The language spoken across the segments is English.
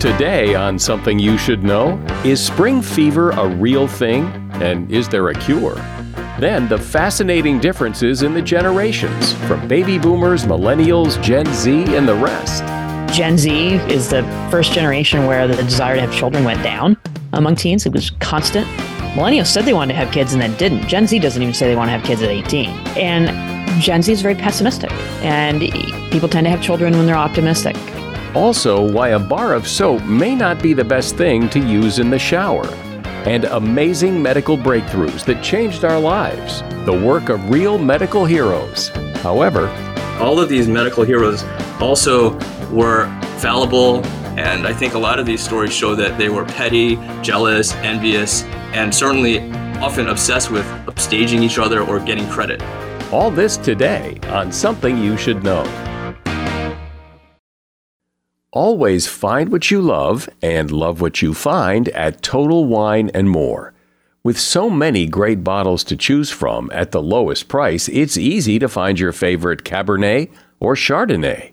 Today, on Something You Should Know, is spring fever a real thing? And is there a cure? Then, the fascinating differences in the generations from baby boomers, millennials, Gen Z, and the rest. Gen Z is the first generation where the desire to have children went down among teens. It was constant. Millennials said they wanted to have kids and then didn't. Gen Z doesn't even say they want to have kids at 18. And Gen Z is very pessimistic. And people tend to have children when they're optimistic. Also, why a bar of soap may not be the best thing to use in the shower. And amazing medical breakthroughs that changed our lives. The work of real medical heroes. However, all of these medical heroes also were fallible, and I think a lot of these stories show that they were petty, jealous, envious, and certainly often obsessed with upstaging each other or getting credit. All this today on Something You Should Know. Always find what you love and love what you find at Total Wine and More. With so many great bottles to choose from at the lowest price, it's easy to find your favorite Cabernet or Chardonnay.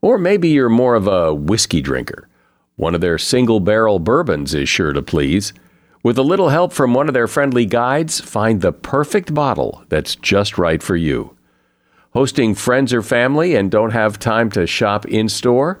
Or maybe you're more of a whiskey drinker. One of their single barrel bourbons is sure to please. With a little help from one of their friendly guides, find the perfect bottle that's just right for you. Hosting friends or family and don't have time to shop in store?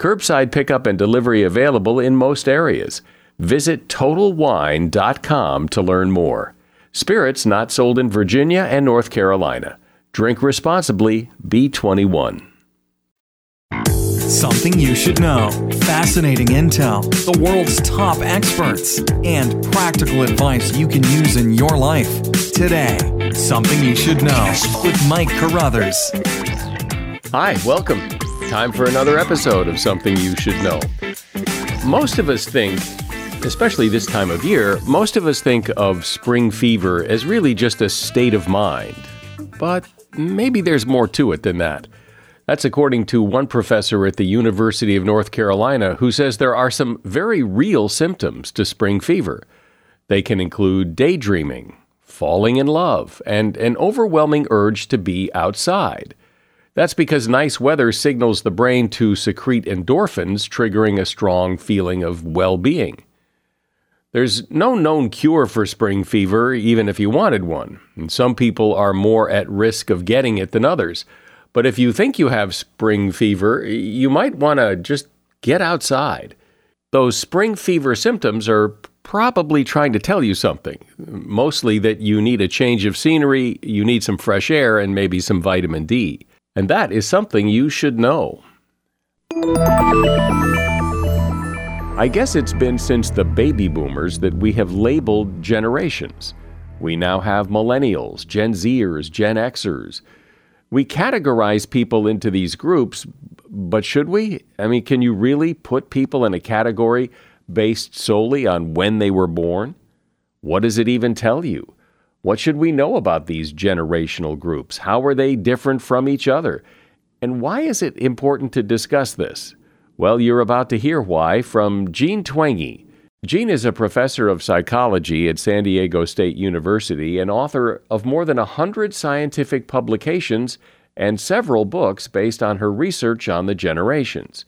Curbside pickup and delivery available in most areas. Visit TotalWine.com to learn more. Spirits not sold in Virginia and North Carolina. Drink responsibly, B21. Something you should know. Fascinating intel, the world's top experts, and practical advice you can use in your life. Today, Something You Should Know with Mike Carruthers. Hi, welcome. Time for another episode of Something You Should Know. Most of us think, especially this time of year, most of us think of spring fever as really just a state of mind. But maybe there's more to it than that. That's according to one professor at the University of North Carolina who says there are some very real symptoms to spring fever. They can include daydreaming, falling in love, and an overwhelming urge to be outside. That's because nice weather signals the brain to secrete endorphins, triggering a strong feeling of well being. There's no known cure for spring fever, even if you wanted one, and some people are more at risk of getting it than others. But if you think you have spring fever, you might want to just get outside. Those spring fever symptoms are probably trying to tell you something. Mostly that you need a change of scenery, you need some fresh air, and maybe some vitamin D. And that is something you should know. I guess it's been since the baby boomers that we have labeled generations. We now have millennials, Gen Zers, Gen Xers. We categorize people into these groups, but should we? I mean, can you really put people in a category based solely on when they were born? What does it even tell you? What should we know about these generational groups? How are they different from each other? And why is it important to discuss this? Well, you're about to hear why from Jean Twenge. Jean is a professor of psychology at San Diego State University and author of more than a hundred scientific publications and several books based on her research on the generations.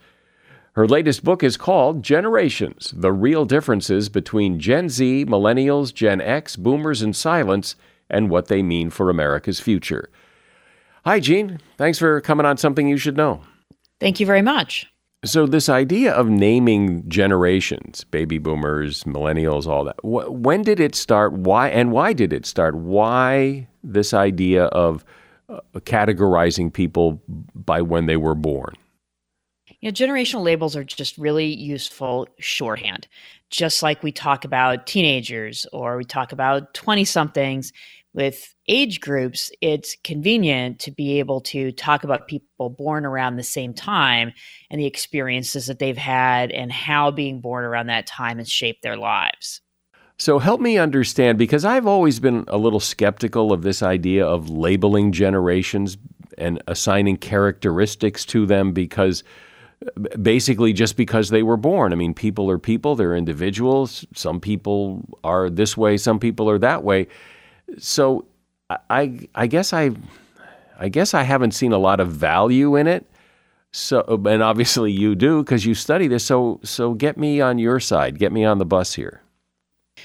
Her latest book is called Generations The Real Differences Between Gen Z, Millennials, Gen X, Boomers, and Silents, and What They Mean for America's Future. Hi, Jean. Thanks for coming on Something You Should Know. Thank you very much. So, this idea of naming generations, baby boomers, millennials, all that, wh- when did it start? Why and why did it start? Why this idea of uh, categorizing people by when they were born? You know, generational labels are just really useful shorthand. Just like we talk about teenagers or we talk about 20 somethings, with age groups, it's convenient to be able to talk about people born around the same time and the experiences that they've had and how being born around that time has shaped their lives. So help me understand because I've always been a little skeptical of this idea of labeling generations and assigning characteristics to them because basically just because they were born. I mean, people are people, they're individuals. Some people are this way, some people are that way so I I guess I I guess I haven't seen a lot of value in it. So and obviously you do because you study this. So so get me on your side. Get me on the bus here.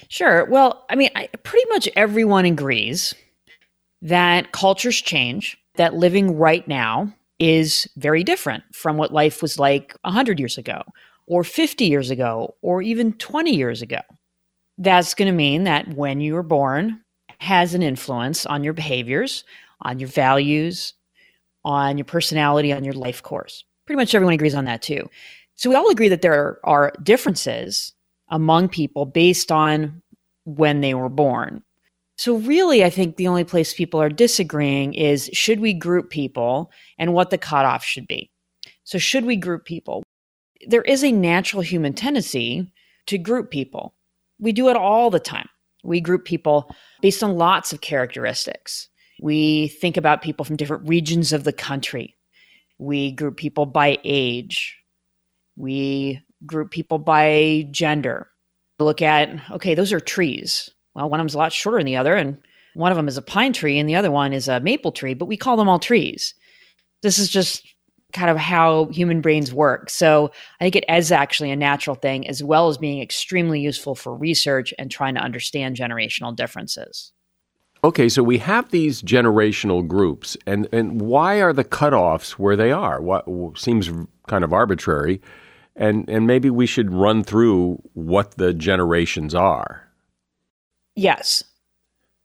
Sure. Well, I mean, I, pretty much everyone agrees that cultures change. That living right now is very different from what life was like 100 years ago, or 50 years ago, or even 20 years ago. That's going to mean that when you were born, has an influence on your behaviors, on your values, on your personality, on your life course. Pretty much everyone agrees on that too. So we all agree that there are differences among people based on when they were born. So, really, I think the only place people are disagreeing is should we group people and what the cutoff should be. So, should we group people? There is a natural human tendency to group people. We do it all the time. We group people based on lots of characteristics. We think about people from different regions of the country. We group people by age. We group people by gender. Look at, okay, those are trees. Well, one of them's a lot shorter than the other, and one of them is a pine tree, and the other one is a maple tree, but we call them all trees. This is just kind of how human brains work. So I think it is actually a natural thing, as well as being extremely useful for research and trying to understand generational differences. Okay, so we have these generational groups, and, and why are the cutoffs where they are? What seems kind of arbitrary, and and maybe we should run through what the generations are. Yes,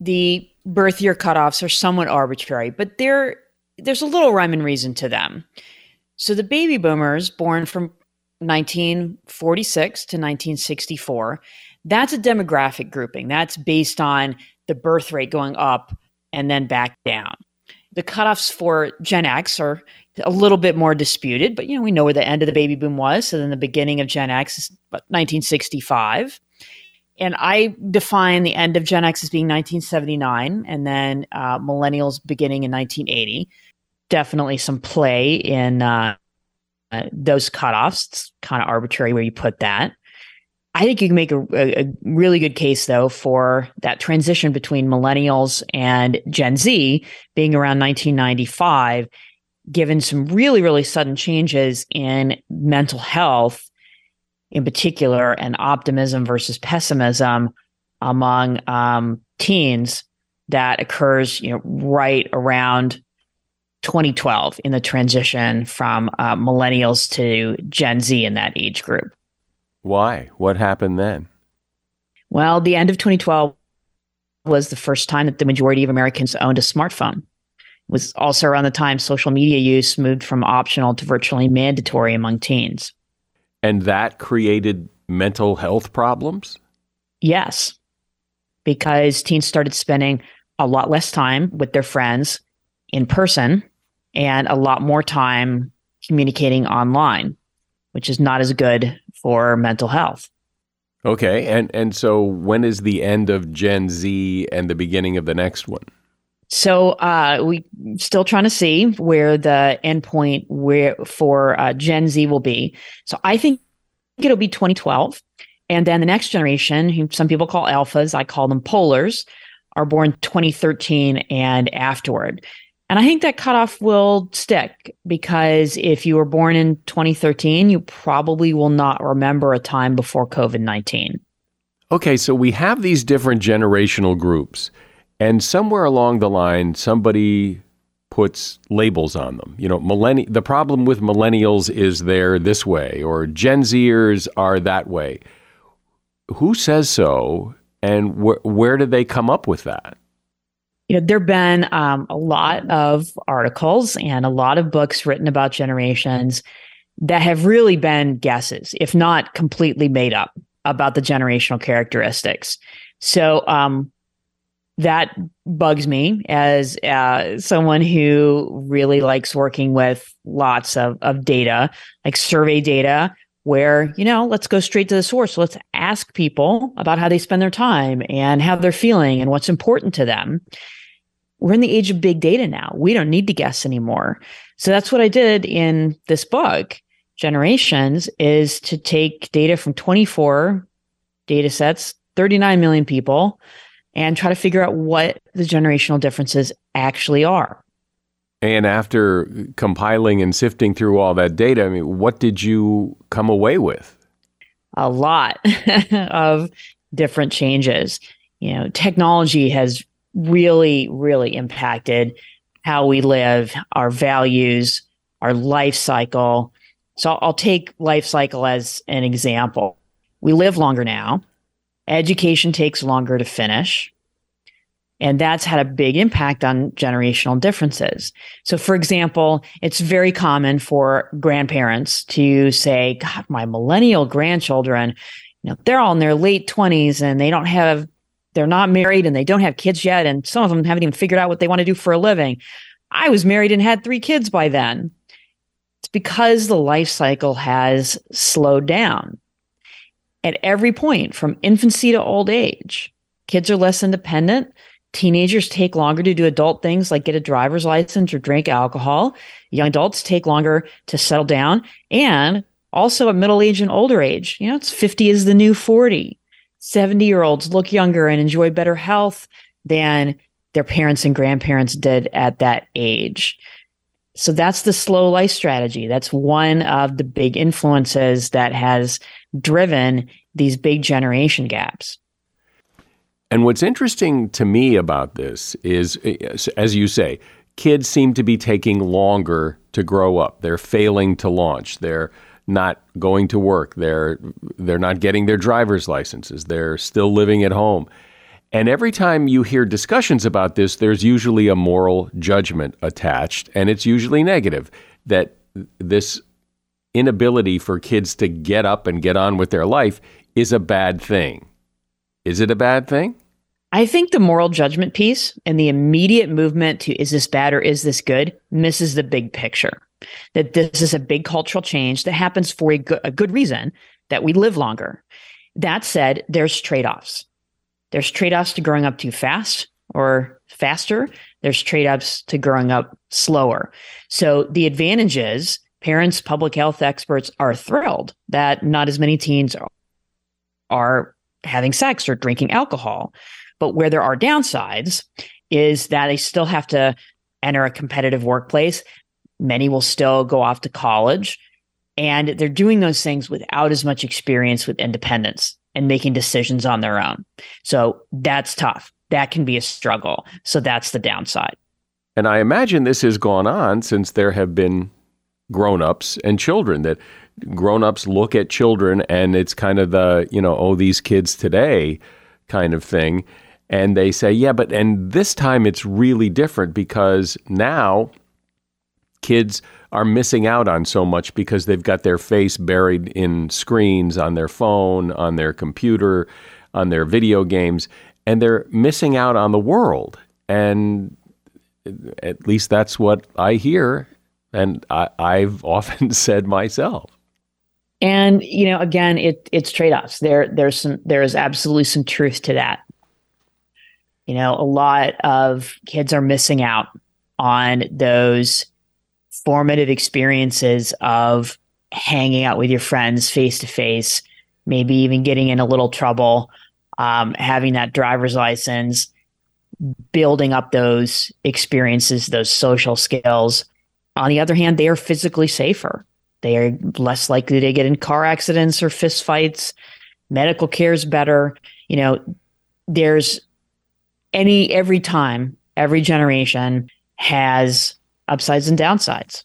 the birth year cutoffs are somewhat arbitrary, but there there's a little rhyme and reason to them. So the baby boomers born from 1946 to 1964, that's a demographic grouping. That's based on the birth rate going up and then back down. The cutoffs for Gen X are a little bit more disputed, but you know we know where the end of the baby boom was. So then the beginning of Gen X is 1965, and I define the end of Gen X as being 1979, and then uh, millennials beginning in 1980 definitely some play in uh, uh, those cutoffs. It's kind of arbitrary where you put that. I think you can make a, a, a, really good case, though, for that transition between millennials and Gen Z being around 1995, given some really, really sudden changes in mental health in particular, and optimism versus pessimism among um, teens that occurs, you know, right around 2012 in the transition from uh, millennials to Gen Z in that age group. Why? What happened then? Well, the end of 2012 was the first time that the majority of Americans owned a smartphone. It was also around the time social media use moved from optional to virtually mandatory among teens. And that created mental health problems? Yes, because teens started spending a lot less time with their friends in person and a lot more time communicating online, which is not as good for mental health. Okay, and and so when is the end of Gen Z and the beginning of the next one? So uh, we still trying to see where the endpoint where for uh, Gen Z will be. So I think it'll be 2012, and then the next generation, whom some people call alphas, I call them polars, are born 2013 and afterward. And I think that cutoff will stick because if you were born in 2013, you probably will not remember a time before COVID 19. Okay, so we have these different generational groups, and somewhere along the line, somebody puts labels on them. You know, millenni- the problem with millennials is they're this way, or Gen Zers are that way. Who says so, and wh- where did they come up with that? You know, there've been um, a lot of articles and a lot of books written about generations that have really been guesses, if not completely made up, about the generational characteristics. So, um, that bugs me as uh, someone who really likes working with lots of, of data, like survey data, where, you know, let's go straight to the source. Let's ask people about how they spend their time and how they're feeling and what's important to them. We're in the age of big data now. We don't need to guess anymore. So that's what I did in this book, Generations, is to take data from 24 data sets, 39 million people, and try to figure out what the generational differences actually are. And after compiling and sifting through all that data, I mean, what did you come away with? A lot of different changes. You know, technology has really, really impacted how we live, our values, our life cycle. So I'll take life cycle as an example. We live longer now. Education takes longer to finish. And that's had a big impact on generational differences. So, for example, it's very common for grandparents to say, God, my millennial grandchildren, you know, they're all in their late 20s and they don't have, they're not married and they don't have kids yet. And some of them haven't even figured out what they want to do for a living. I was married and had three kids by then. It's because the life cycle has slowed down at every point from infancy to old age. Kids are less independent Teenagers take longer to do adult things like get a driver's license or drink alcohol. Young adults take longer to settle down. And also at middle age and older age, you know, it's 50 is the new 40. 70 year olds look younger and enjoy better health than their parents and grandparents did at that age. So that's the slow life strategy. That's one of the big influences that has driven these big generation gaps. And what's interesting to me about this is, as you say, kids seem to be taking longer to grow up. They're failing to launch. They're not going to work. They're they're not getting their driver's licenses. They're still living at home. And every time you hear discussions about this, there's usually a moral judgment attached, and it's usually negative that this inability for kids to get up and get on with their life is a bad thing. Is it a bad thing? I think the moral judgment piece and the immediate movement to is this bad or is this good misses the big picture. That this is a big cultural change that happens for a good, a good reason that we live longer. That said, there's trade offs. There's trade offs to growing up too fast or faster. There's trade offs to growing up slower. So the advantage is parents, public health experts are thrilled that not as many teens are having sex or drinking alcohol. But where there are downsides is that they still have to enter a competitive workplace. Many will still go off to college. And they're doing those things without as much experience with independence and making decisions on their own. So that's tough. That can be a struggle. So that's the downside. And I imagine this has gone on since there have been grown-ups and children that grown-ups look at children and it's kind of the, you know, oh these kids today kind of thing and they say, yeah, but and this time it's really different because now kids are missing out on so much because they've got their face buried in screens on their phone, on their computer, on their video games, and they're missing out on the world. And at least that's what I hear, and I, have often said myself. And you know, again, it, it's trade offs. There, there's some, there is absolutely some truth to that. You know, a lot of kids are missing out on those formative experiences of hanging out with your friends face to face, maybe even getting in a little trouble, um, having that driver's license. building up those experiences, those social skills. On the other hand, they are physically safer. They are less likely to get in car accidents or fist fights. Medical care is better. You know, there's any every time, every generation has upsides and downsides.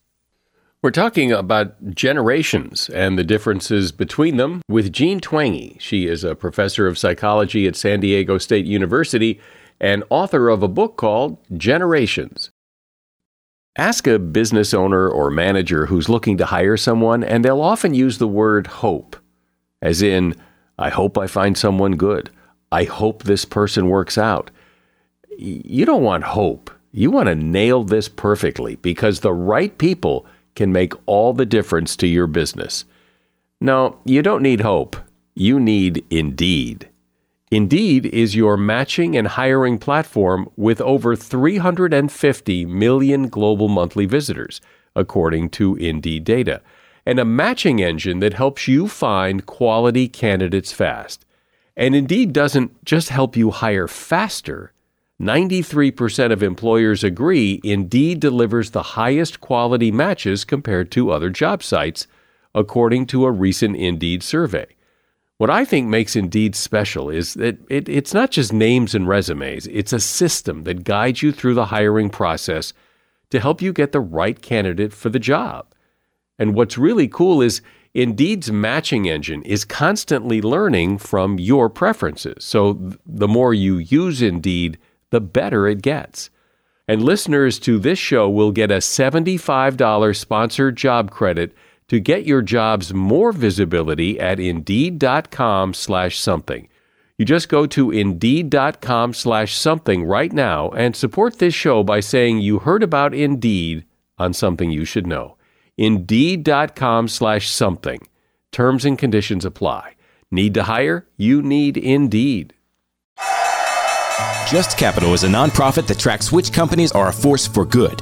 We're talking about generations and the differences between them with Jean Twenge. She is a professor of psychology at San Diego State University and author of a book called Generations. Ask a business owner or manager who's looking to hire someone, and they'll often use the word hope, as in, I hope I find someone good. I hope this person works out. You don't want hope. You want to nail this perfectly because the right people can make all the difference to your business. No, you don't need hope. You need Indeed. Indeed is your matching and hiring platform with over 350 million global monthly visitors, according to Indeed data, and a matching engine that helps you find quality candidates fast. And Indeed doesn't just help you hire faster. 93% of employers agree Indeed delivers the highest quality matches compared to other job sites, according to a recent Indeed survey. What I think makes Indeed special is that it, it's not just names and resumes, it's a system that guides you through the hiring process to help you get the right candidate for the job. And what's really cool is Indeed's matching engine is constantly learning from your preferences. So the more you use Indeed, the better it gets. And listeners to this show will get a $75 sponsored job credit to get your jobs more visibility at indeed.com slash something. You just go to indeed.com slash something right now and support this show by saying you heard about Indeed on something you should know. Indeed.com slash something. Terms and conditions apply. Need to hire? You need Indeed. Just Capital is a nonprofit that tracks which companies are a force for good.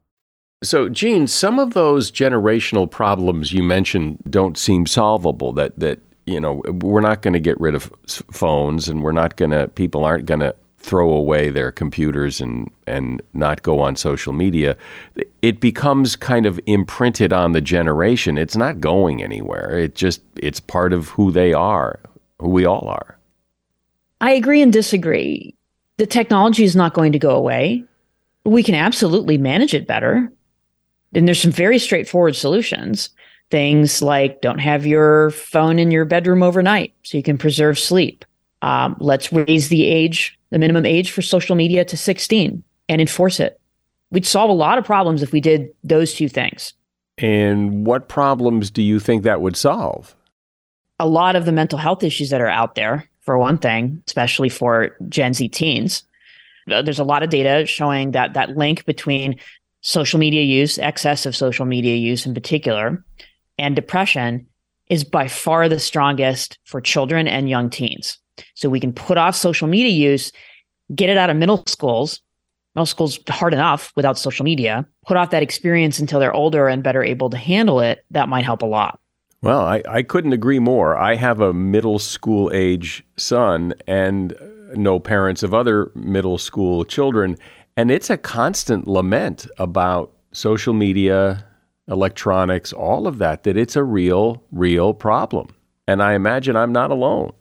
So, Jean, some of those generational problems you mentioned don't seem solvable. That that you know we're not going to get rid of phones, and we're not going to people aren't going to throw away their computers and and not go on social media. It becomes kind of imprinted on the generation. It's not going anywhere. It just it's part of who they are, who we all are. I agree and disagree. The technology is not going to go away. We can absolutely manage it better and there's some very straightforward solutions. Things like don't have your phone in your bedroom overnight so you can preserve sleep. Um, let's raise the age, the minimum age for social media to 16 and enforce it. We'd solve a lot of problems if we did those two things. And what problems do you think that would solve? A lot of the mental health issues that are out there, for one thing, especially for Gen Z teens. Uh, there's a lot of data showing that that link between social media use, excess of social media use in particular, and depression is by far the strongest for children and young teens. So we can put off social media use, get it out of middle schools. Middle school's hard enough without social media. Put off that experience until they're older and better able to handle it. That might help a lot. Well, I, I couldn't agree more. I have a middle school age son and know parents of other middle school children. And it's a constant lament about social media, electronics, all of that, that it's a real, real problem. And I imagine I'm not alone.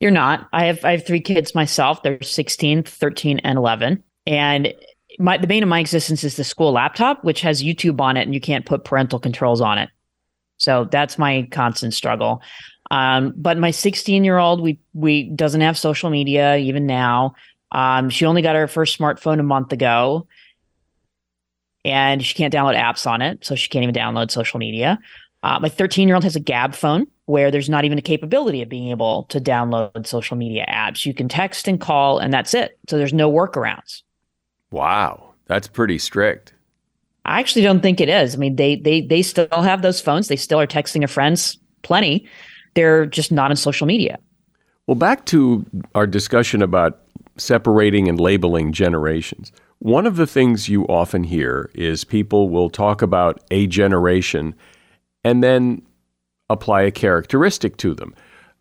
You're not. I have I have three kids myself. They're 16, 13, and 11. And my the bane of my existence is the school laptop, which has YouTube on it, and you can't put parental controls on it. So that's my constant struggle. Um, but my 16 year old, we we doesn't have social media even now. Um, she only got her first smartphone a month ago, and she can't download apps on it, so she can't even download social media. Uh, my 13 year old has a Gabb phone where there's not even a capability of being able to download social media apps. You can text and call, and that's it. So there's no workarounds. Wow, that's pretty strict. I actually don't think it is. I mean, they they they still have those phones. They still are texting their friends plenty. They're just not on social media. Well, back to our discussion about separating and labeling generations. One of the things you often hear is people will talk about a generation and then apply a characteristic to them.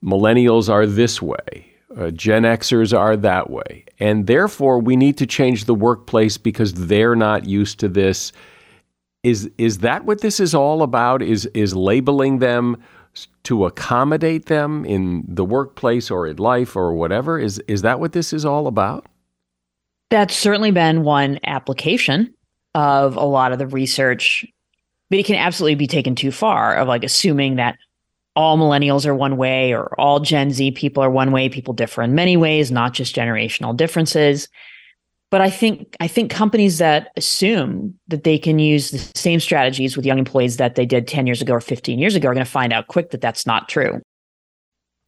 Millennials are this way, uh, Gen Xers are that way. And therefore, we need to change the workplace because they're not used to this. Is, is that what this is all about? Is, is labeling them to accommodate them in the workplace or in life or whatever? Is, is that what this is all about? That's certainly been one application of a lot of the research, but it can absolutely be taken too far of like assuming that all millennials are one way or all Gen Z people are one way. People differ in many ways, not just generational differences. But I think I think companies that assume that they can use the same strategies with young employees that they did 10 years ago or 15 years ago are going to find out quick that that's not true.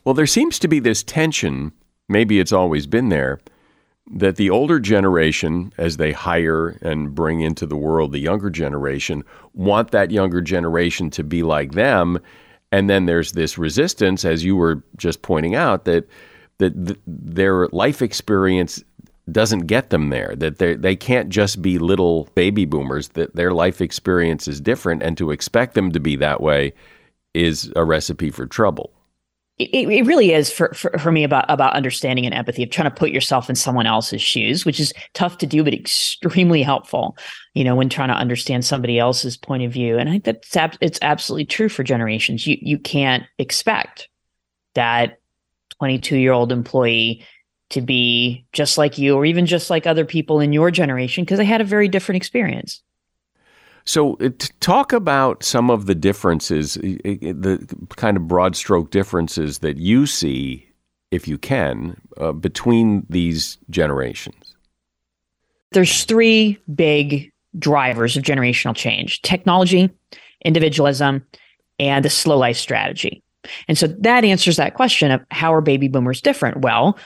Well, there seems to be this tension, maybe it's always been there, that the older generation, as they hire and bring into the world the younger generation, want that younger generation to be like them. And then there's this resistance, as you were just pointing out, that that th- their life experience doesn't get them there. That they they can't just be little baby boomers. That their life experience is different, and to expect them to be that way is a recipe for trouble. It, it really is for, for, for me about about understanding and empathy of trying to put yourself in someone else's shoes, which is tough to do, but extremely helpful. You know, when trying to understand somebody else's point of view, and I think that's ab- it's absolutely true for generations. You you can't expect that 22 year old employee to be just like you or even just like other people in your generation because they had a very different experience. So, uh, talk about some of the differences, the kind of broad stroke differences that you see, if you can, uh, between these generations. There's three big drivers of generational change technology, individualism, and the slow life strategy. And so that answers that question of how are baby boomers different? Well,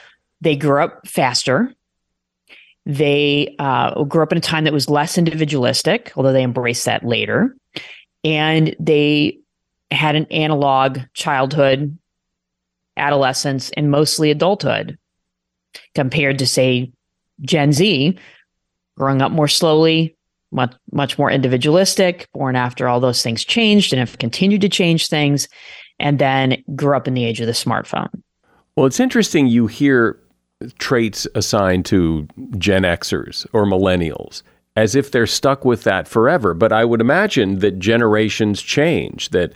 they grew up faster. They uh, grew up in a time that was less individualistic, although they embraced that later. And they had an analog childhood, adolescence, and mostly adulthood compared to, say, Gen Z, growing up more slowly, much, much more individualistic, born after all those things changed and have continued to change things, and then grew up in the age of the smartphone. Well, it's interesting you hear traits assigned to Gen Xers or millennials as if they're stuck with that forever. But I would imagine that generations change, that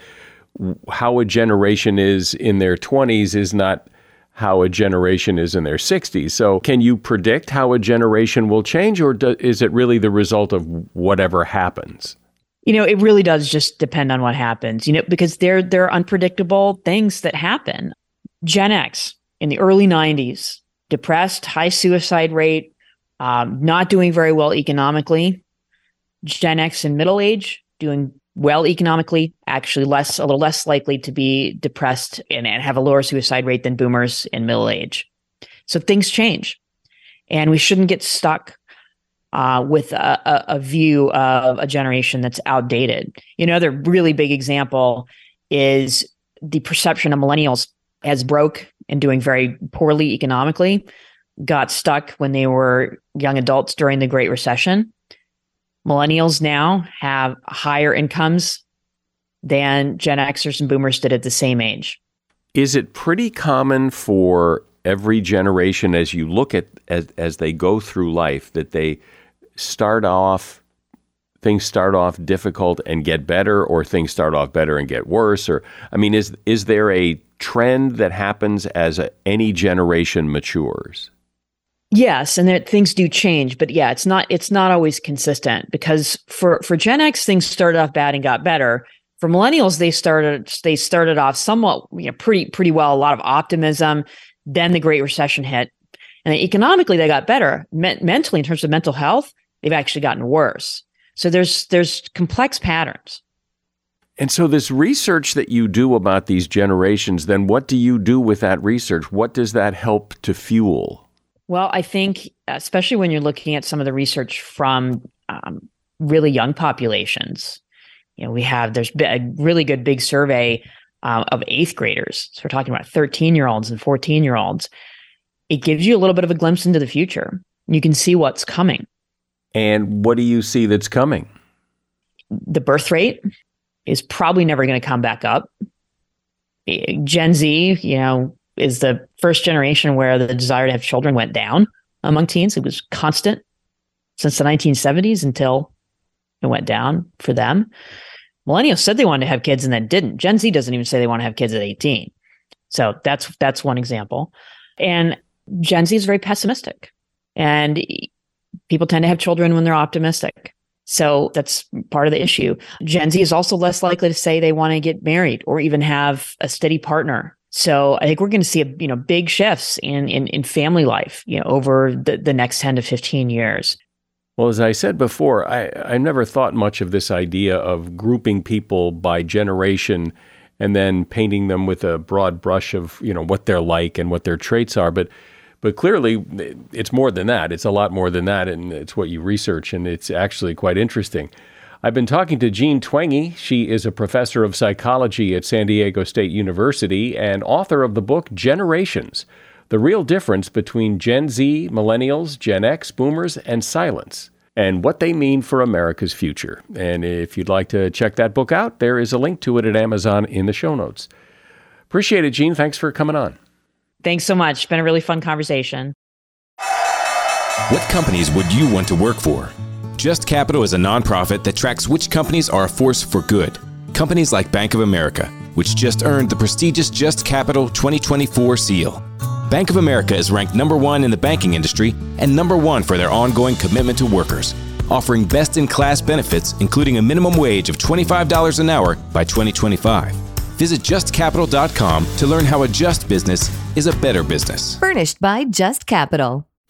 how a generation is in their 20s is not how a generation is in their 60s. So, can you predict how a generation will change, or do, is it really the result of whatever happens? You know, it really does just depend on what happens. You know, because there there are unpredictable things that happen. Gen X in the early 90s depressed, high suicide rate, um, not doing very well economically. Gen X in middle age doing well economically, actually less, a little less likely to be depressed and, and have a lower suicide rate than boomers in middle age. So things change, and we shouldn't get stuck uh, with a, a, a, view of a generation that's outdated. You know, another really big example is the perception of millennials as broke and doing very poorly economically got stuck when they were young adults during the Great Recession. Millennials now have higher incomes than Gen Xers and Boomers did at the same age. Is it pretty common for every generation, as you look at as, as they go through life, that they start off things start off difficult and get better, or things start off better and get worse? Or I mean, is is there a trend that happens as a, any generation matures? Yes, and that things do change, but yeah, it's not it's not always consistent because for for Gen X things started off bad and got better. For millennials, they started they started off somewhat you know pretty pretty well, a lot of optimism. Then the Great Recession hit, and economically they got better. Me- mentally, in terms of mental health, they've actually gotten worse. So there's there's complex patterns. And so, this research that you do about these generations, then what do you do with that research? What does that help to fuel? Well, I think, especially when you're looking at some of the research from um, really young populations. You know, we have there's a really good big survey uh, of eighth graders. So we're talking about 13 year olds and 14 year olds. It gives you a little bit of a glimpse into the future. You can see what's coming. And what do you see that's coming? The birth rate is probably never going to come back up. Eh, Gen Z, you know, is the first generation where the desire to have children went down among teens. It was constant since the 1970s until it went down for them. Millennials said they wanted to have kids and then didn't. Gen Z doesn't even say they want to have kids at 18. So that's that's one example. And Gen Z is very pessimistic. And people tend to have children when they're optimistic. So that's part of the issue. Gen Z is also less likely to say they want to get married or even have a steady partner so I think we're going to see a, you know big shifts in in, in family life you know over the, the next 10 to 15 years. Well, as I said before, I, I never thought much of this idea of grouping people by generation and then painting them with a broad brush of you know what they're like and what their traits are. But but clearly, it's more than that. It's a lot more than that, and it's what you research, and it's actually quite interesting. I've been talking to Jean Twenge. She is a professor of psychology at San Diego State University and author of the book Generations The Real Difference Between Gen Z, Millennials, Gen X, Boomers, and Silents, and what they mean for America's future. And if you'd like to check that book out, there is a link to it at Amazon in the show notes. Appreciate it, Jean. Thanks for coming on. Thanks so much. It's been a really fun conversation. What companies would you want to work for? Just Capital is a nonprofit that tracks which companies are a force for good. Companies like Bank of America, which just earned the prestigious Just Capital 2024 seal. Bank of America is ranked number one in the banking industry and number one for their ongoing commitment to workers, offering best in class benefits, including a minimum wage of $25 an hour by 2025. Visit justcapital.com to learn how a just business is a better business. Furnished by Just Capital.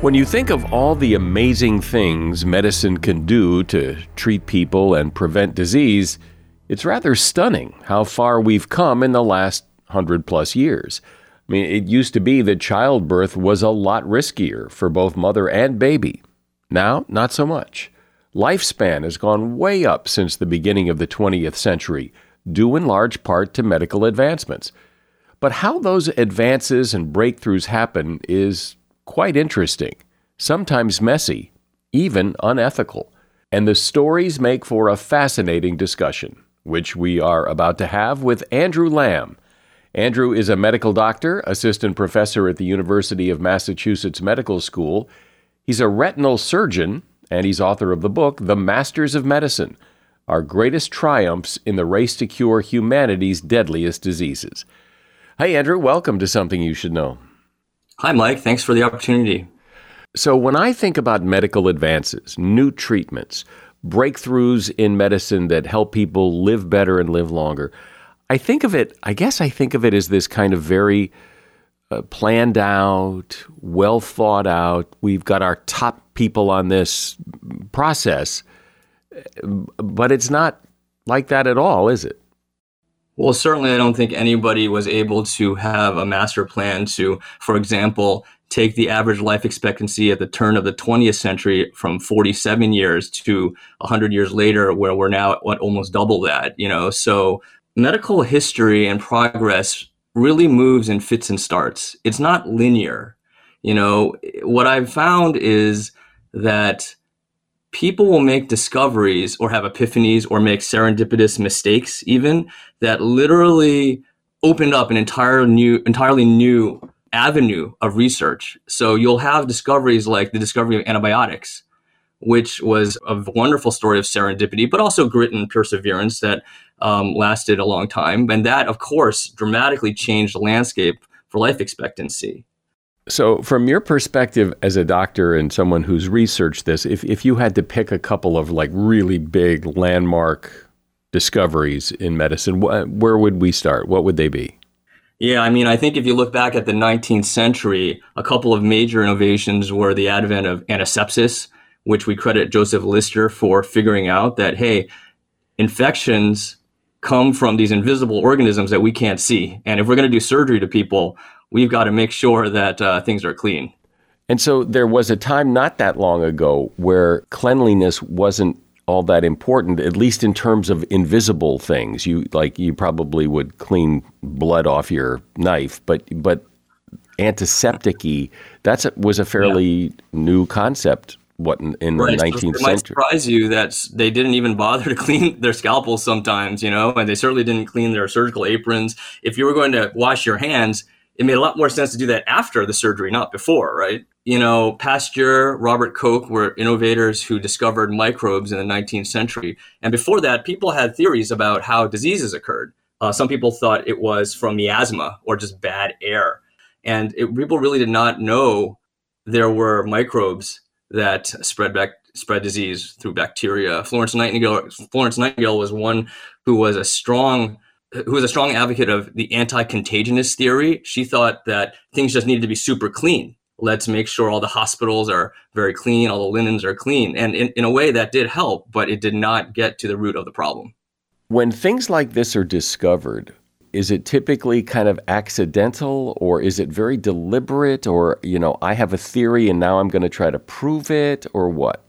When you think of all the amazing things medicine can do to treat people and prevent disease, it's rather stunning how far we've come in the last hundred plus years. I mean, it used to be that childbirth was a lot riskier for both mother and baby. Now, not so much. Lifespan has gone way up since the beginning of the 20th century, due in large part to medical advancements. But how those advances and breakthroughs happen is quite interesting, sometimes messy, even unethical. And the stories make for a fascinating discussion, which we are about to have with Andrew Lam. Andrew is a medical doctor, assistant professor at the University of Massachusetts Medical School. He's a retinal surgeon, and he's author of the book, The Masters of Medicine Our Greatest Triumphs in the Race to Cure Humanity's Deadliest Diseases. Hey, Andrew, welcome to Something You Should Know. Hi, Mike. Thanks for the opportunity. So, when I think about medical advances, new treatments, breakthroughs in medicine that help people live better and live longer, I think of it, I guess I think of it as this kind of very uh, planned out, well thought out, we've got our top people on this process. But it's not like that at all, is it? Well, certainly, I don't think anybody was able to have a master plan to, for example, take the average life expectancy at the turn of the 20th century from 47 years to 100 years later, where we're now at what almost double that. You know, so medical history and progress really moves in fits and starts. It's not linear. You know, what I've found is that people will make discoveries or have epiphanies or make serendipitous mistakes even that literally opened up an entire new entirely new avenue of research. So you'll have discoveries like the discovery of antibiotics, which was a wonderful story of serendipity, but also grit and perseverance that um, lasted a long time. And that, of course, dramatically changed the landscape for life expectancy. So, from your perspective as a doctor and someone who's researched this, if, if you had to pick a couple of like really big landmark discoveries in medicine, wh- where would we start? What would they be? Yeah, I mean, I think if you look back at the 19th century, a couple of major innovations were the advent of antisepsis, which we credit Joseph Lister for figuring out that, hey, infections come from these invisible organisms that we can't see. And if we're going to do surgery to people, we've got to make sure that uh, things are clean. And so there was a time not that long ago where cleanliness wasn't all that important, at least in terms of invisible things. You like you probably would clean blood off your knife, but but antiseptic that's a, was a fairly yeah. new concept. What in, in right. the nineteenth so it might surprise you that they didn't even bother to clean their scalpels sometimes, you know, and they certainly didn't clean their surgical aprons. If you were going to wash your hands, it made a lot more sense to do that after the surgery, not before, right? You know, Pasteur, Robert Koch were innovators who discovered microbes in the 19th century. And before that, people had theories about how diseases occurred. Uh, some people thought it was from miasma or just bad air. And it, people really did not know there were microbes that spread back spread disease through bacteria. Florence Nightingale Florence Nightingale was one who was a strong who was a strong advocate of the anti-contagionist theory. She thought that things just needed to be super clean. Let's make sure all the hospitals are very clean, all the linens are clean. And in, in a way that did help, but it did not get to the root of the problem. When things like this are discovered, is it typically kind of accidental or is it very deliberate or you know i have a theory and now i'm going to try to prove it or what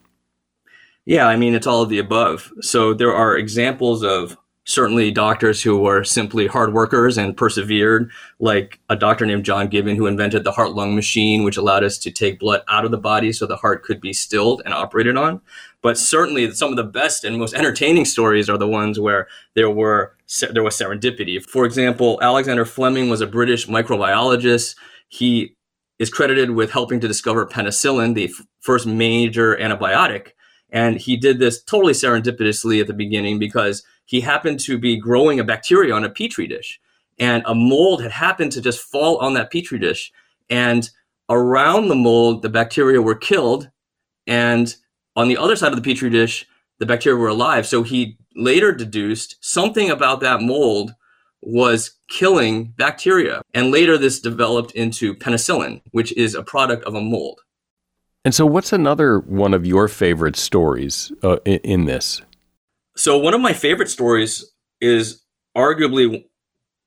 yeah i mean it's all of the above so there are examples of certainly doctors who were simply hard workers and persevered, like a doctor named John Gibbon who invented the heart lung machine, which allowed us to take blood out of the body so the heart could be stilled and operated on. But certainly, some of the best and most entertaining stories are the ones where there were there was serendipity. For example, Alexander Fleming was a British microbiologist. He is credited with helping to discover penicillin, the f- first major antibiotic. And he did this totally serendipitously at the beginning because he happened to be growing a bacteria on a petri dish, and a mold had happened to just fall on that petri dish. And around the mold, the bacteria were killed, and on the other side of the petri dish, the bacteria were alive. So he later deduced something about that mold was killing bacteria. And later, this developed into penicillin, which is a product of a mold. And so, what's another one of your favorite stories uh, in, in this? So, one of my favorite stories is arguably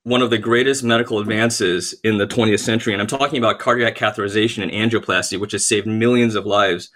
one of the greatest medical advances in the 20th century. And I'm talking about cardiac catheterization and angioplasty, which has saved millions of lives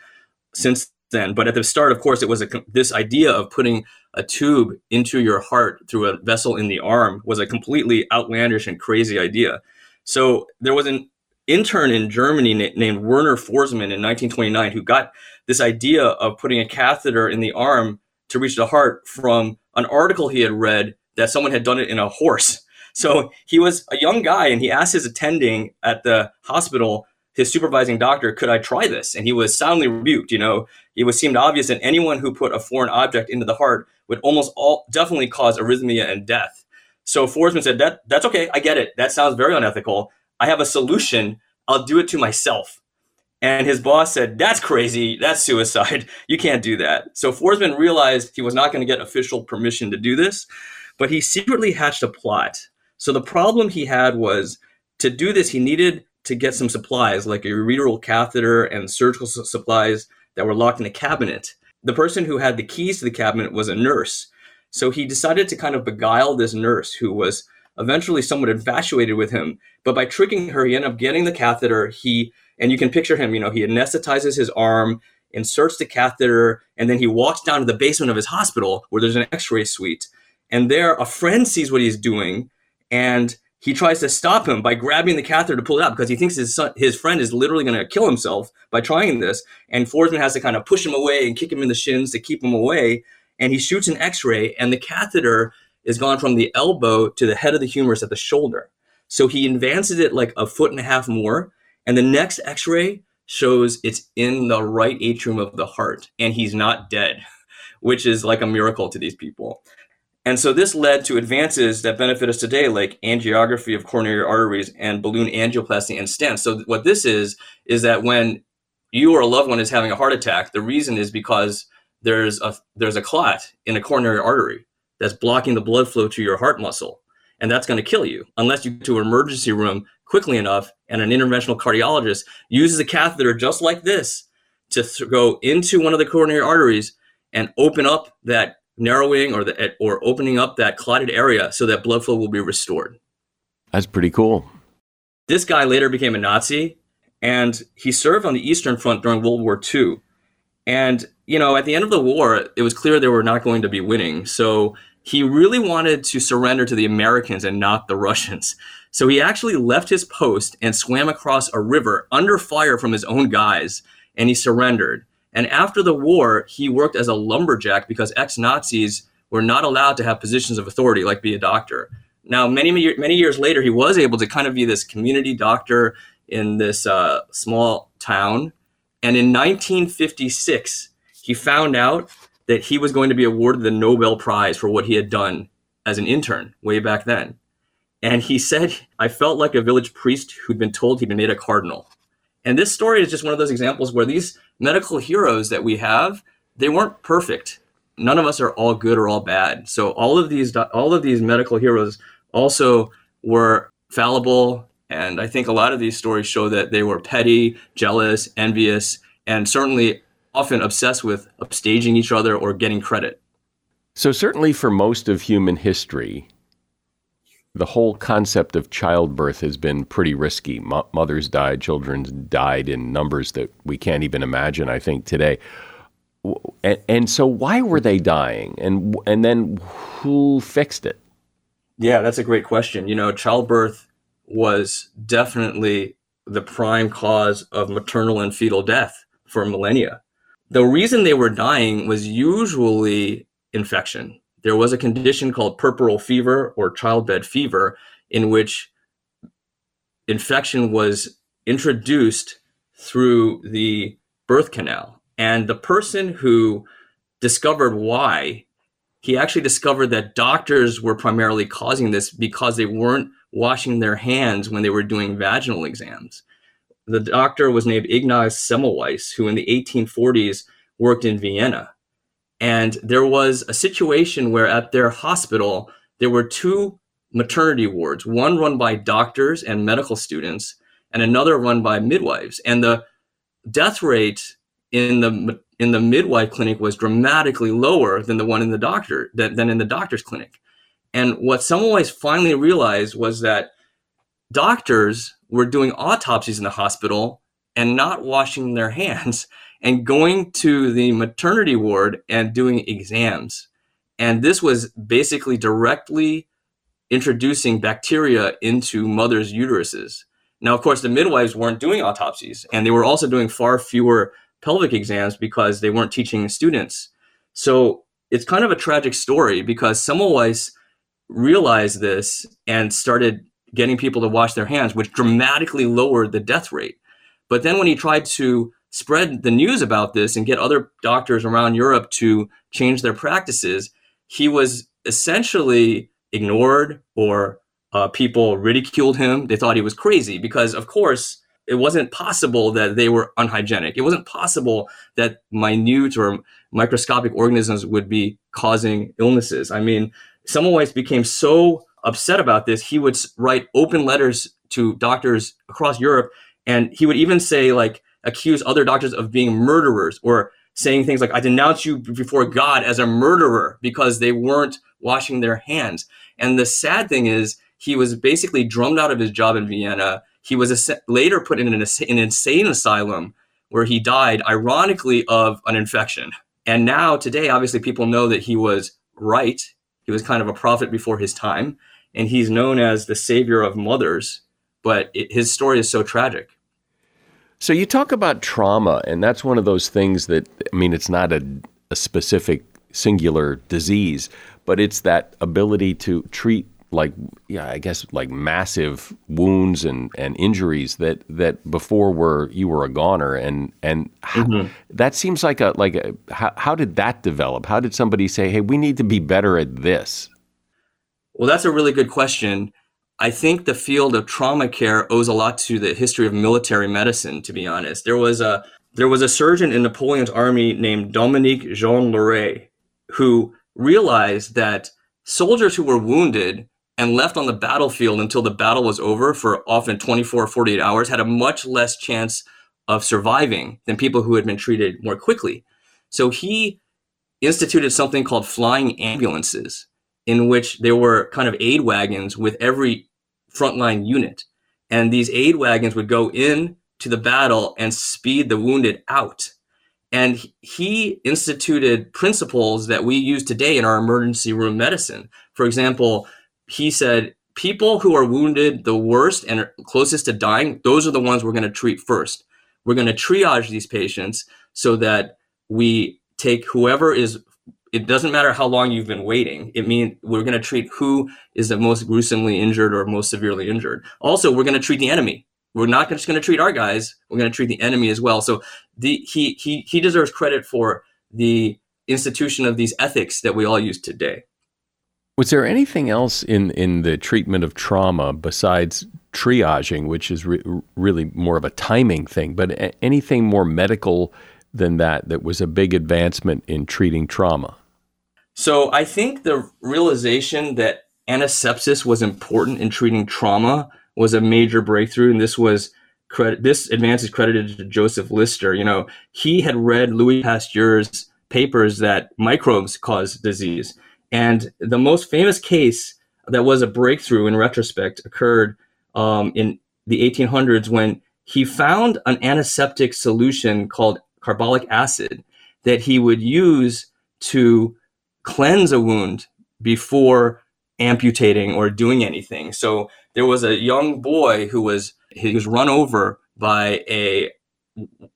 since then. But at the start, of course, it was a, this idea of putting a tube into your heart through a vessel in the arm was a completely outlandish and crazy idea. So there was an intern in Germany na- named Werner Forssmann in 1929 who got this idea of putting a catheter in the arm to reach the heart from an article he had read that someone had done it in a horse. So he was a young guy and he asked his attending at the hospital, his supervising doctor, could I try this? And he was soundly rebuked. You know, it was seemed obvious that anyone who put a foreign object into the heart would almost all definitely cause arrhythmia and death. So Forssmann said, that, that's okay. I get it. That sounds very unethical. I have a solution. I'll do it to myself. And his boss said, That's crazy. That's suicide. You can't do that. So Forssmann realized he was not going to get official permission to do this, but he secretly hatched a plot. So the problem he had was to do this, he needed to get some supplies like a ureteral catheter and surgical supplies that were locked in a cabinet. The person who had the keys to the cabinet was a nurse. So he decided to kind of beguile this nurse who was eventually somewhat infatuated with him. But by tricking her, he ended up getting the catheter. He and you can picture him, you know, he anesthetizes his arm, inserts the catheter, and then he walks down to the basement of his hospital where there's an x ray suite. And there, a friend sees what he's doing and he tries to stop him by grabbing the catheter to pull it out because he thinks his son, his friend is literally going to kill himself by trying this. And Forssmann has to kind of push him away and kick him in the shins to keep him away. And he shoots an X-ray, and the catheter is gone from the elbow to the head of the humerus at the shoulder. So he advances it like a foot and a half more, and the next X-ray shows it's in the right atrium of the heart, and he's not dead, which is like a miracle to these people. And so this led to advances that benefit us today, like angiography of coronary arteries and balloon angioplasty and stents. So what this is, is that when you or a loved one is having a heart attack, the reason is because there's a there's a clot in a coronary artery that's blocking the blood flow to your heart muscle, and that's going to kill you unless you go to an emergency room quickly enough and an interventional cardiologist uses a catheter just like this to th- go into one of the coronary arteries and open up that narrowing or the or opening up that clotted area so that blood flow will be restored. That's pretty cool. This guy later became a Nazi and he served on the Eastern Front during World War II. And, you know, at the end of the war, it was clear they were not going to be winning. So he really wanted to surrender to the Americans and not the Russians. So he actually left his post and swam across a river under fire from his own guys, and he surrendered. And after the war, he worked as a lumberjack because ex Nazis were not allowed to have positions of authority, like be a doctor. Now, many, many years later, he was able to kind of be this community doctor in this uh, small town. And in 1956, he found out that he was going to be awarded the Nobel Prize for what he had done as an intern way back then. And he said, I felt like a village priest who'd been told he'd been made a cardinal. And this story is just one of those examples where these medical heroes that we have, they weren't perfect. None of us are all good or all bad. So all of these all of these medical heroes also were fallible and I think a lot of these stories show that they were petty, jealous, envious, and certainly often obsessed with upstaging each other or getting credit. So certainly for most of human history, the whole concept of childbirth has been pretty risky. mothers died, children died in numbers that we can't even imagine, I think, today. And, and, so, why were they dying? And, and then, who fixed it? Yeah, that's a great question. You know, childbirth was definitely the prime cause of maternal and fetal death for millennia. The reason they were dying was usually infection there was a condition called puerperal fever or childbed fever in which infection was introduced through the birth canal. And the person who discovered why, he actually discovered that doctors were primarily causing this because they weren't washing their hands when they were doing vaginal exams. The doctor was named Ignaz Semmelweis, who in the 1840s worked in Vienna. And there was a situation where at their hospital, there were two maternity wards, one run by doctors and medical students, and another run by midwives. And the death rate in the in the midwife clinic was dramatically lower than the one in the doctor than, in the doctor's clinic. And what Semmelweis finally realized was that doctors were doing autopsies in the hospital and not washing their hands and going to the maternity ward and doing exams. And this was basically directly introducing bacteria into mothers' uteruses. Now, of course, the midwives weren't doing autopsies, and they were also doing far fewer pelvic exams because they weren't teaching students. So it's kind of a tragic story because Semmelweis realized this and started getting people to wash their hands, which dramatically lowered the death rate. But then when he tried to spread the news about this and get other doctors around Europe to change their practices, he was essentially ignored or uh, people ridiculed him. They thought he was crazy because, of course, it wasn't possible that they were unhygienic. It wasn't possible that minute or microscopic organisms would be causing illnesses. I mean, Semmelweis became so upset about this, he would write open letters to doctors across Europe, and he would even say, like, accuse other doctors of being murderers or saying things like, I denounce you before God as a murderer because they weren't washing their hands. And the sad thing is, he was basically drummed out of his job in Vienna. He was later put in an, an insane asylum where he died, ironically, of an infection. And now, today, obviously, people know that he was right. He was kind of a prophet before his time. and he's known as the savior of mothers. But it, his story is so tragic. So you talk about trauma, and that's one of those things that I mean, it's not a, a specific singular disease, but it's that ability to treat like yeah i guess like massive wounds and and injuries that that before were you were a goner. And and mm-hmm. that seems like a like a how, how did that develop? How did somebody say hey we need to be better at this well that's a really good question i think the field of trauma care owes a lot to the history of military medicine to be honest there was a there was a surgeon in napoleon's army named dominique jean Larrey who realized that soldiers who were wounded and left on the battlefield until the battle was over for often 24 or 48 hours had a much less chance of surviving than people who had been treated more quickly. So he instituted something called flying ambulances, in which there were kind of aid wagons with every frontline unit. And these aid wagons would go in to the battle and speed the wounded out. And he instituted principles that we use today in our emergency room medicine. For example, he said, people who are wounded the worst and closest to dying, those are the ones we're going to treat first. We're going to triage these patients so that we take whoever is it doesn't matter how long you've been waiting. It means we're going to treat who is the most gruesomely injured or most severely injured. Also, we're going to treat the enemy. We're not just going to treat our guys. We're going to treat the enemy as well. So the, he he he deserves credit for the institution of these ethics that we all use today. Was there anything else in, in the treatment of trauma besides triaging, which is re- really more of a timing thing, but a- anything more medical than that that was a big advancement in treating trauma? So I think the realization that antisepsis was important in treating trauma was a major breakthrough, and this was credit. This advance is credited to Joseph Lister. You know, he had read Louis Pasteur's papers that microbes cause disease and the most famous case that was a breakthrough in retrospect occurred um, in the 1800s when he found an antiseptic solution called carbolic acid that he would use to cleanse a wound before amputating or doing anything. So there was a young boy who was he was run over by a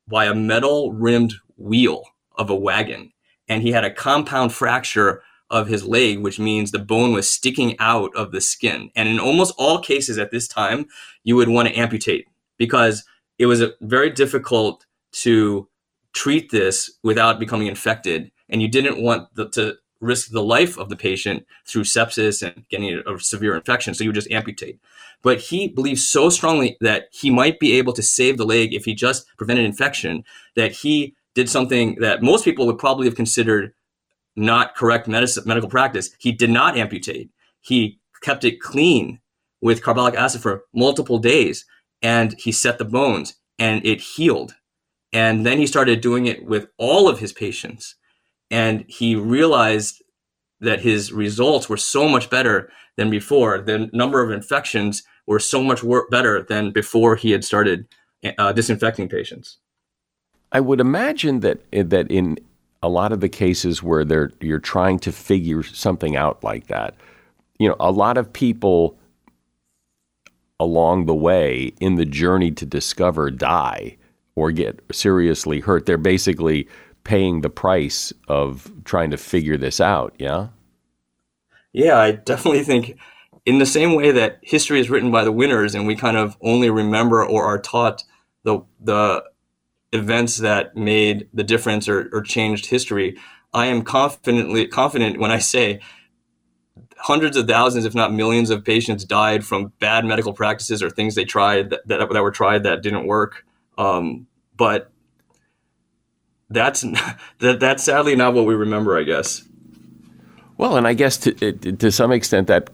by a metal rimmed wheel of a wagon and he had a compound fracture of his leg, which means the bone was sticking out of the skin. And in almost all cases at this time, you would want to amputate because it was very difficult to treat this without becoming infected. And you didn't want the, to risk the life of the patient through sepsis and getting a severe infection. So you would just amputate. But he believed so strongly that he might be able to save the leg if he just prevented infection that he did something that most people would probably have considered not correct medicine, medical practice, he did not amputate. He kept it clean with carbolic acid for multiple days and he set the bones and it healed. And then he started doing it with all of his patients. And he realized that his results were so much better than before. The number of infections were so much wor- better than before he had started uh, disinfecting patients. I would imagine that that in a lot of the cases where they're you're trying to figure something out like that, you know, a lot of people along the way in the journey to discover die or get seriously hurt. They're basically paying the price of trying to figure this out, yeah? Yeah, I definitely think in the same way that history is written by the winners and we kind of only remember or are taught the the events that made the difference or, or changed history. I am confidently confident when I say hundreds of thousands, if not millions, of patients died from bad medical practices or things they tried that, that, that were tried that didn't work. Um, but that's that, that's sadly not what we remember, I guess. Well, and I guess to, to some extent that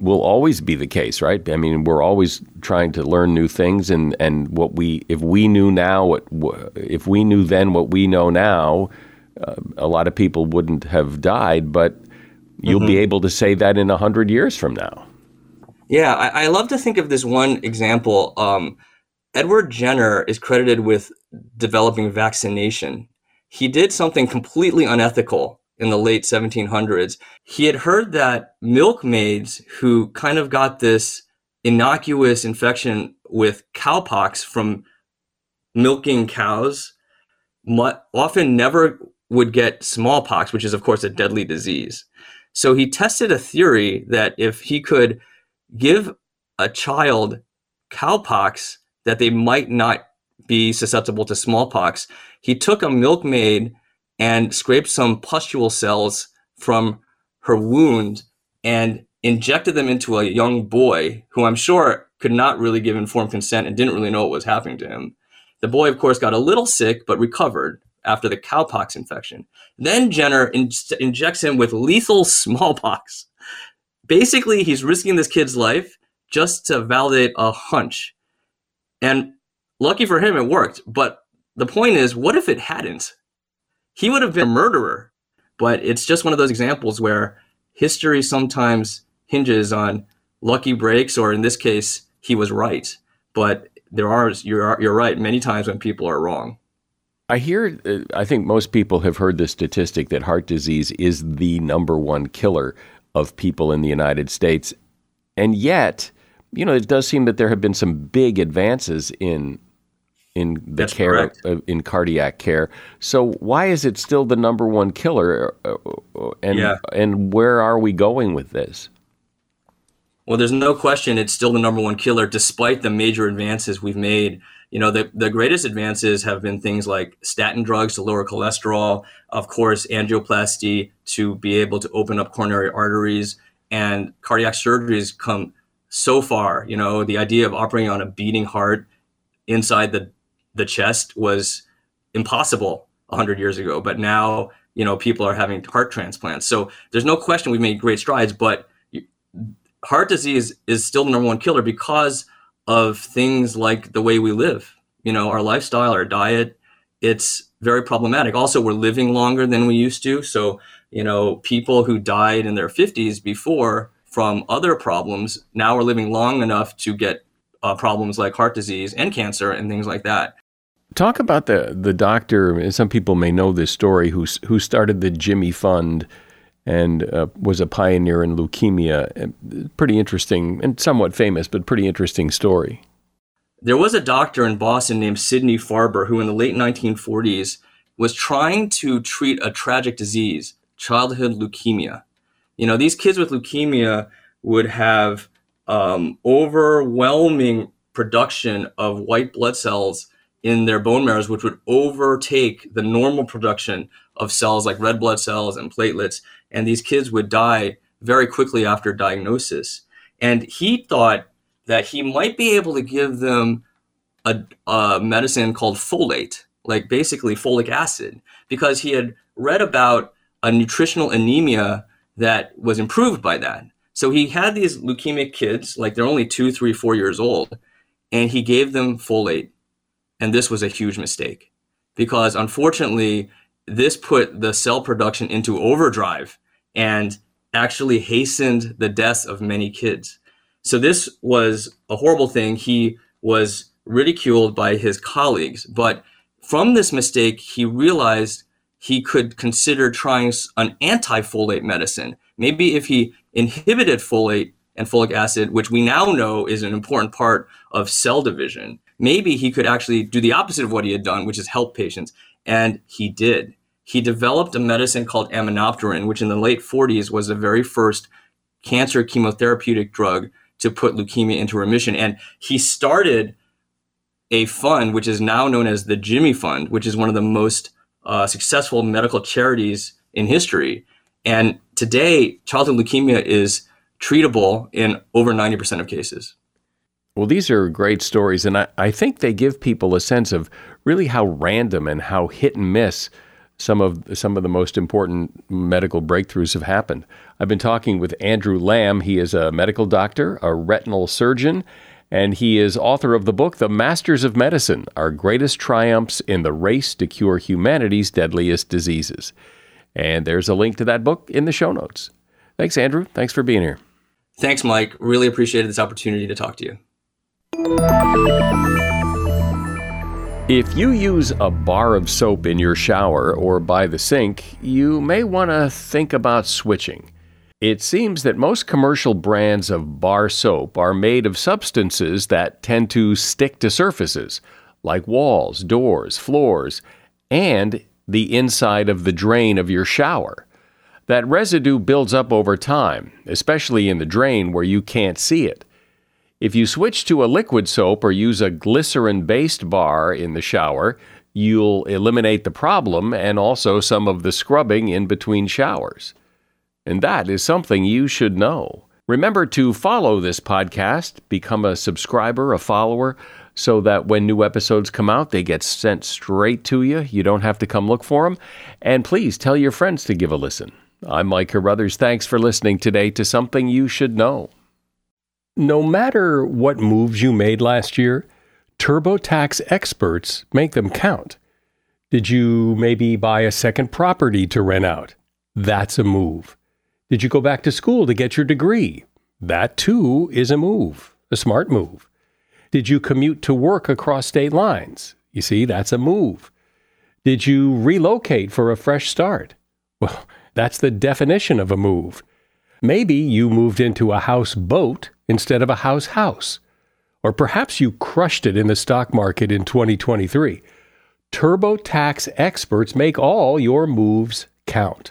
will always be the case, right? I mean, we're always trying to learn new things, and, and what we if we knew now what if we knew then what we know now, uh, a lot of people wouldn't have died, but you'll mm-hmm. be able to say that in a hundred years from now. Yeah, I, I, love to think of this one example. Um, Edward Jenner is credited with developing vaccination. He did something completely unethical in the late 1700s. He had heard that milkmaids who kind of got this innocuous infection with cowpox from milking cows often never would get smallpox, which is, of course, a deadly disease. So he tested a theory that if he could give a child cowpox, that they might not be susceptible to smallpox. He took a milkmaid and scraped some pustule cells from her wound and injected them into a young boy who I'm sure could not really give informed consent and didn't really know what was happening to him. The boy, of course, got a little sick but recovered after the cowpox infection. Then Jenner in- injects him with lethal smallpox. Basically, he's risking this kid's life just to validate a hunch. And lucky for him, it worked. But the point is, what if it hadn't? He would have been a murderer. But it's just one of those examples where history sometimes hinges on lucky breaks, or in this case, he was right. But there are you're you're right many times when people are wrong. I hear, uh, I think most people have heard the statistic that heart disease is the number one killer of people in the United States. And yet, you know, it does seem that there have been some big advances in in the That's care correct. in cardiac care. So why is it still the number one killer? Uh, uh, And Yeah. and where are we going with this? Well, there's no question it's still the number one killer, despite the major advances we've made. You know, the, the greatest advances have been things like statin drugs to lower cholesterol, of course, angioplasty to be able to open up coronary arteries, and cardiac surgeries come so far. You know, the idea of operating on a beating heart inside the, the chest was impossible 100 years ago, but now, you know, people are having heart transplants. So there's no question we've made great strides, but heart disease is still the number one killer because of things like the way we live, you know, our lifestyle, our diet. It's very problematic. Also, we're living longer than we used to. So, you know, people who died in their 50s before from other problems now we're living long enough to get uh, problems like heart disease and cancer and things like that. Talk about the the doctor. Some people may know this story. Who who started the Jimmy Fund and uh, was a pioneer in leukemia. Uh, Pretty interesting and somewhat famous, but pretty interesting story. There was a doctor in Boston named Sidney Farber who, in the late 1940s, was trying to treat a tragic disease, childhood leukemia. You know, these kids with leukemia would have um, overwhelming production of white blood cells in their bone marrows, which would overtake the normal production of cells like red blood cells and platelets. And these kids would die very quickly after diagnosis. And he thought that he might be able to give them a, a medicine called folate, like basically folic acid, because he had read about a nutritional anemia that was improved by that. So he had these leukemic kids, like they're only two, three, four years old, and he gave them folate. And this was a huge mistake because unfortunately, this put the cell production into overdrive and actually hastened the deaths of many kids. So this was a horrible thing. He was ridiculed by his colleagues, but from this mistake, he realized he could consider trying an anti-folate medicine. Maybe if he inhibited folate and folic acid, which we now know is an important part of cell division, maybe he could actually do the opposite of what he had done, which is help patients. And he did. He developed a medicine called aminopterin, which in the late 40s was the very first cancer chemotherapeutic drug to put leukemia into remission. And he started a fund, which is now known as the Jimmy Fund, which is one of the most uh, successful medical charities in history. And today, childhood leukemia is treatable in over 90% of cases. Well, these are great stories, and I, I think they give people a sense of really how random and how hit and miss some of some of the most important medical breakthroughs have happened. I've been talking with Andrew Lam. He is a medical doctor, a retinal surgeon, and he is author of the book The Masters of Medicine: Our Greatest Triumphs in the Race to Cure Humanity's Deadliest Diseases. And there's a link to that book in the show notes. Thanks, Andrew. Thanks for being here. Thanks, Mike. Really appreciated this opportunity to talk to you. If you use a bar of soap in your shower or by the sink, you may want to think about switching. It seems that most commercial brands of bar soap are made of substances that tend to stick to surfaces, like walls, doors, floors, and the inside of the drain of your shower. That residue builds up over time, especially in the drain where you can't see it. If you switch to a liquid soap or use a glycerin based bar in the shower, you'll eliminate the problem and also some of the scrubbing in between showers. And that is something you should know. Remember to follow this podcast, become a subscriber, a follower, so that when new episodes come out, they get sent straight to you. You don't have to come look for them. And please tell your friends to give a listen. I'm Mike Carruthers. Thanks for listening today to Something You Should Know. No matter what moves you made last year, TurboTax experts make them count. Did you maybe buy a second property to rent out? That's a move. Did you go back to school to get your degree? That too is a move, a smart move. Did you commute to work across state lines? You see, that's a move. Did you relocate for a fresh start? Well, that's the definition of a move. Maybe you moved into a house boat instead of a house house. Or perhaps you crushed it in the stock market in 2023. TurboTax experts make all your moves count,